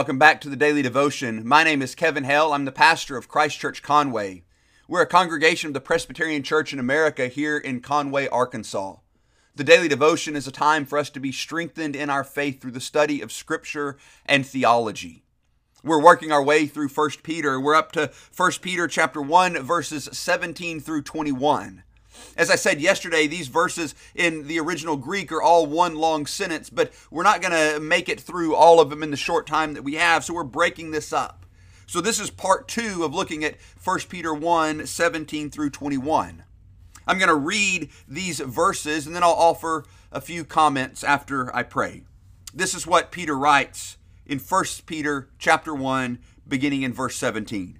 Welcome back to the Daily Devotion. My name is Kevin Hale. I'm the pastor of Christ Church Conway. We're a congregation of the Presbyterian Church in America here in Conway, Arkansas. The Daily Devotion is a time for us to be strengthened in our faith through the study of Scripture and theology. We're working our way through 1 Peter. We're up to 1 Peter chapter 1 verses 17 through 21. As I said yesterday, these verses in the original Greek are all one long sentence, but we're not going to make it through all of them in the short time that we have, so we're breaking this up. So this is part two of looking at 1 Peter 1 17 through 21. I'm going to read these verses and then I'll offer a few comments after I pray. This is what Peter writes in 1 Peter chapter 1 beginning in verse 17.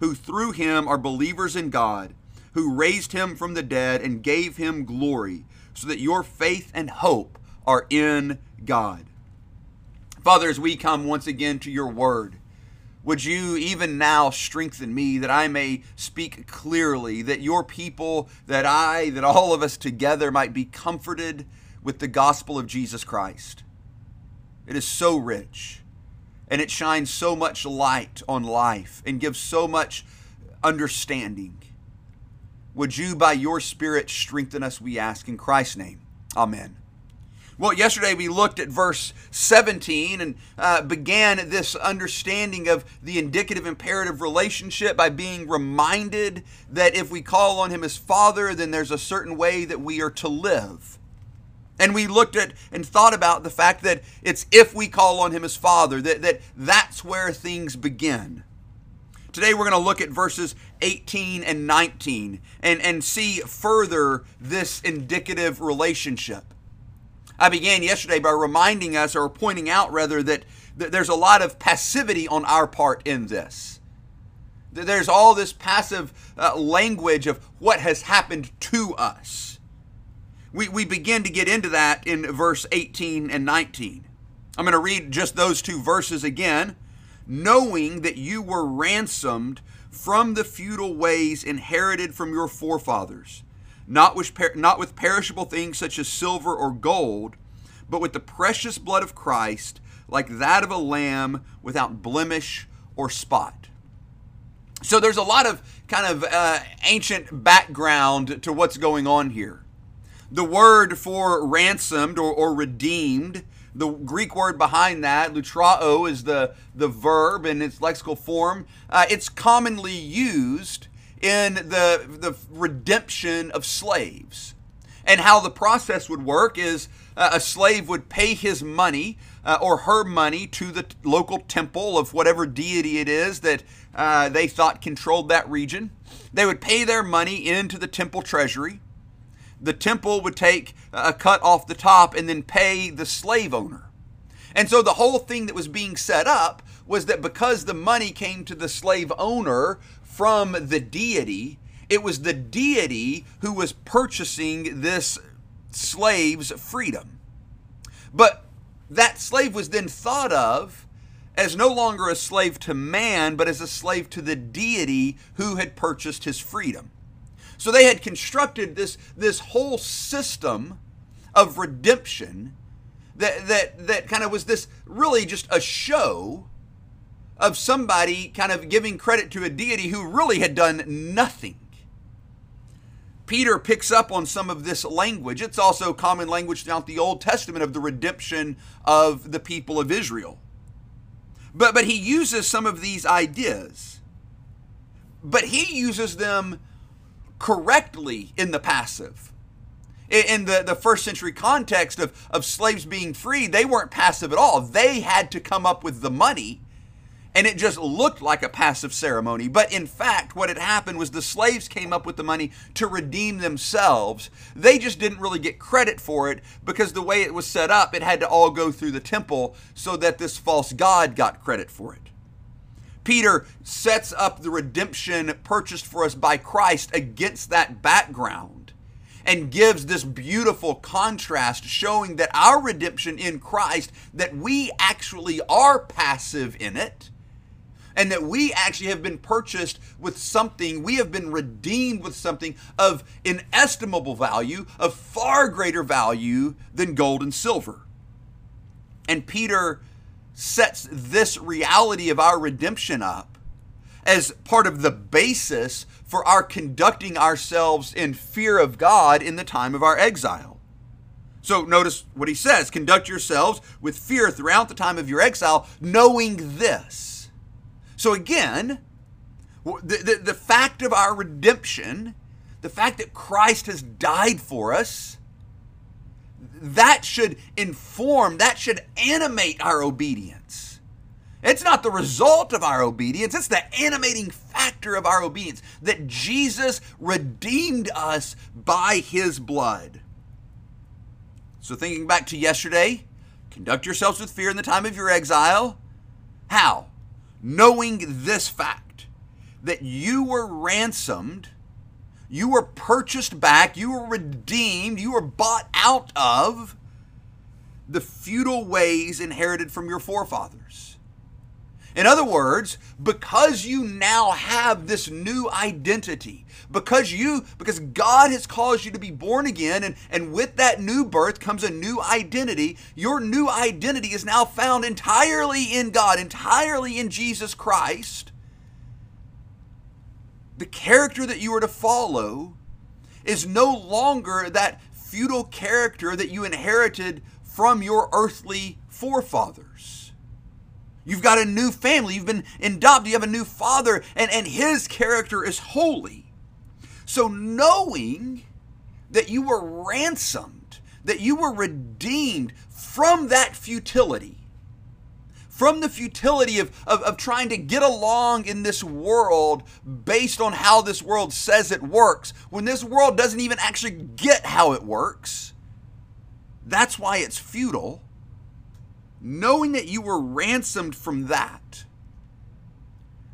who through him are believers in God, who raised him from the dead and gave him glory, so that your faith and hope are in God. Father, as we come once again to your word, would you even now strengthen me that I may speak clearly, that your people, that I, that all of us together might be comforted with the gospel of Jesus Christ? It is so rich and it shines so much light on life and gives so much understanding. Would you, by your Spirit, strengthen us, we ask, in Christ's name? Amen. Well, yesterday we looked at verse 17 and uh, began this understanding of the indicative imperative relationship by being reminded that if we call on Him as Father, then there's a certain way that we are to live. And we looked at and thought about the fact that it's if we call on him as Father, that, that that's where things begin. Today we're going to look at verses 18 and 19 and, and see further this indicative relationship. I began yesterday by reminding us, or pointing out rather, that, that there's a lot of passivity on our part in this. There's all this passive uh, language of what has happened to us we, we begin to get into that in verse 18 and 19. I'm going to read just those two verses again. Knowing that you were ransomed from the futile ways inherited from your forefathers, not with, not with perishable things such as silver or gold, but with the precious blood of Christ, like that of a lamb without blemish or spot. So there's a lot of kind of uh, ancient background to what's going on here. The word for ransomed or, or redeemed, the Greek word behind that, lutrao, is the, the verb in its lexical form. Uh, it's commonly used in the, the redemption of slaves. And how the process would work is uh, a slave would pay his money uh, or her money to the local temple of whatever deity it is that uh, they thought controlled that region. They would pay their money into the temple treasury the temple would take a cut off the top and then pay the slave owner. And so the whole thing that was being set up was that because the money came to the slave owner from the deity, it was the deity who was purchasing this slave's freedom. But that slave was then thought of as no longer a slave to man, but as a slave to the deity who had purchased his freedom. So they had constructed this, this whole system of redemption that, that, that kind of was this really just a show of somebody kind of giving credit to a deity who really had done nothing. Peter picks up on some of this language. It's also common language throughout the Old Testament of the redemption of the people of Israel. But, but he uses some of these ideas, but he uses them correctly in the passive. In the, the first century context of, of slaves being free, they weren't passive at all. They had to come up with the money, and it just looked like a passive ceremony. But in fact, what had happened was the slaves came up with the money to redeem themselves. They just didn't really get credit for it because the way it was set up, it had to all go through the temple so that this false god got credit for it. Peter sets up the redemption purchased for us by Christ against that background and gives this beautiful contrast showing that our redemption in Christ that we actually are passive in it and that we actually have been purchased with something, we have been redeemed with something of inestimable value, of far greater value than gold and silver. And Peter sets this reality of our redemption up as part of the basis for our conducting ourselves in fear of God in the time of our exile. So notice what he says conduct yourselves with fear throughout the time of your exile, knowing this so again, the, the, the fact of our redemption, the fact that Christ has died for us, that should inform, that should animate our obedience. It's not the result of our obedience, it's the animating factor of our obedience that Jesus redeemed us by his blood. So, thinking back to yesterday, conduct yourselves with fear in the time of your exile. How? knowing this fact that you were ransomed, you were purchased back, you were redeemed, you were bought out of the futile ways inherited from your forefathers. In other words, because you now have this new identity, because you because God has caused you to be born again and and with that new birth comes a new identity, your new identity is now found entirely in God, entirely in Jesus Christ. The character that you are to follow is no longer that futile character that you inherited from your earthly forefathers. You've got a new family. You've been adopted. You have a new father, and, and his character is holy. So, knowing that you were ransomed, that you were redeemed from that futility, from the futility of, of, of, trying to get along in this world based on how this world says it works, when this world doesn't even actually get how it works. That's why it's futile knowing that you were ransomed from that.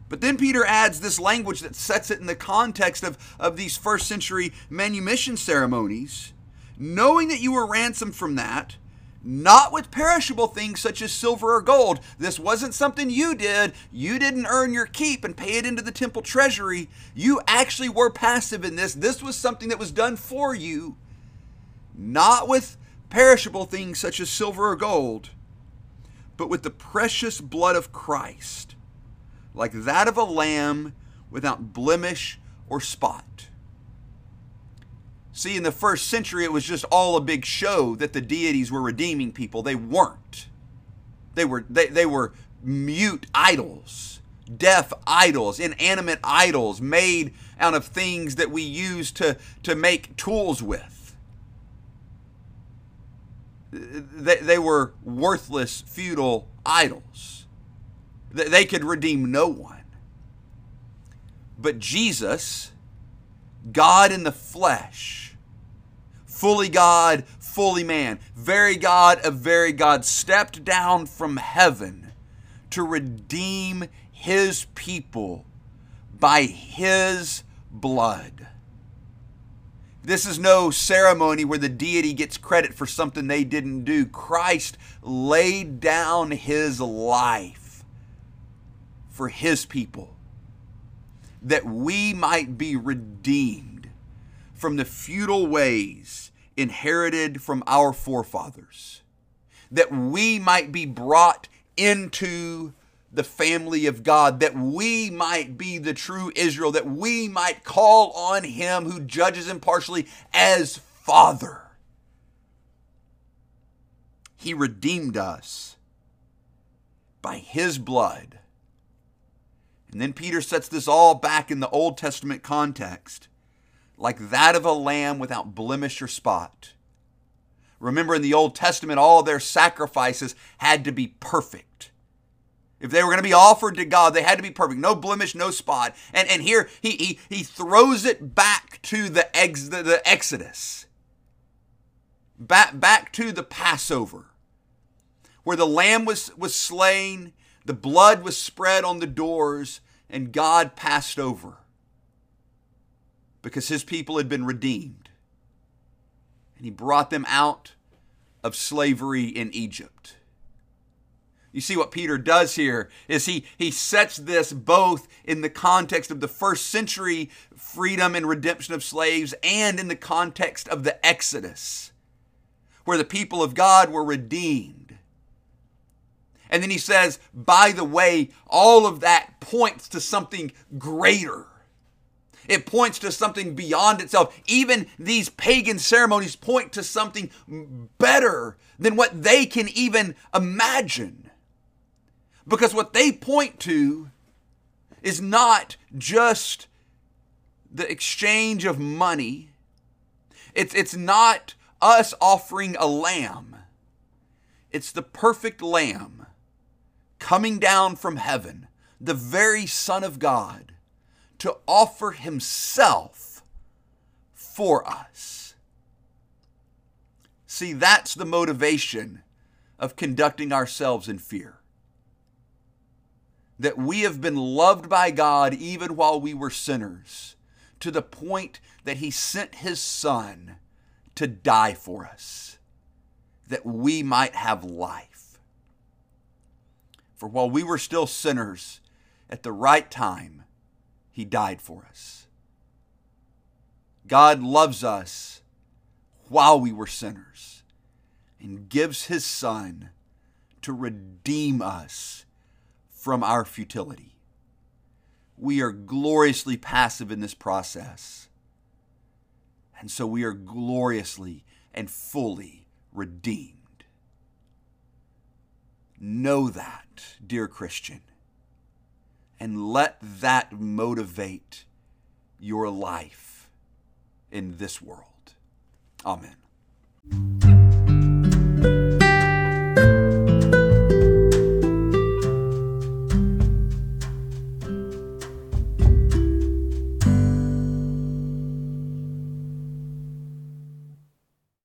But then Peter adds this language that sets it in the context of, of these first century manumission ceremonies. Knowing that you were ransomed from that, not with perishable things such as silver or gold. This wasn't something you did. You didn't earn your keep and pay it into the temple treasury. You actually were passive in this. This was something that was done for you, not with perishable things such as silver or gold but with the precious blood of Christ, like that of a lamb without blemish or spot. See, in the first century, it was just all a big show that the deities were redeeming people. They weren't. They were, they, they were mute idols, deaf idols, inanimate idols made out of things that we use to, to make tools with they, they were worthless, futile idols. They could redeem no one. But Jesus, God in the flesh, fully God, fully man, very God of very God, stepped down from heaven to redeem his people by his blood. This is no ceremony where the deity gets credit for something they didn't do. Christ laid down his life for his people that we might be redeemed from the futile ways inherited from our forefathers, that we might be brought into the family of God, that we might be the true Israel, that we might call on Him who judges impartially as Father. He redeemed us by His blood. And then Peter sets this all back in the Old Testament context, like that of a lamb without blemish or spot. Remember, in the Old Testament, all their sacrifices had to be perfect. If they were going to be offered to God, they had to be perfect, no blemish, no spot. And and here he he he throws it back to the ex the, the Exodus. Back back to the Passover, where the lamb was was slain, The blood was spread on the doors, and God passed over because his people had been redeemed. And he brought them out of slavery in Egypt. You see what Peter does here is he he sets this both in the context of the first century freedom and redemption of slaves and in the context of the Exodus where the people of God were redeemed. And then he says, by the way, all of that points to something greater. It points to something beyond itself. Even these pagan ceremonies point to something better than what they can even imagine. Because what they point to is not just the exchange of money, it's, it's not us offering a lamb, it's the perfect lamb coming down from heaven, the very Son of God, to offer himself for us. See, that's the motivation of conducting ourselves in fear that we have been loved by God even while we were sinners, to the point that He sent His Son to die for us, that we might have life. For while we were still sinners, at the right time, He died for us. God loves us while we were sinners and gives His Son to redeem us from our futility. We are gloriously passive in this process. And so we are gloriously and fully redeemed. Know that, dear Christian, and let that motivate your life in this world. Amen.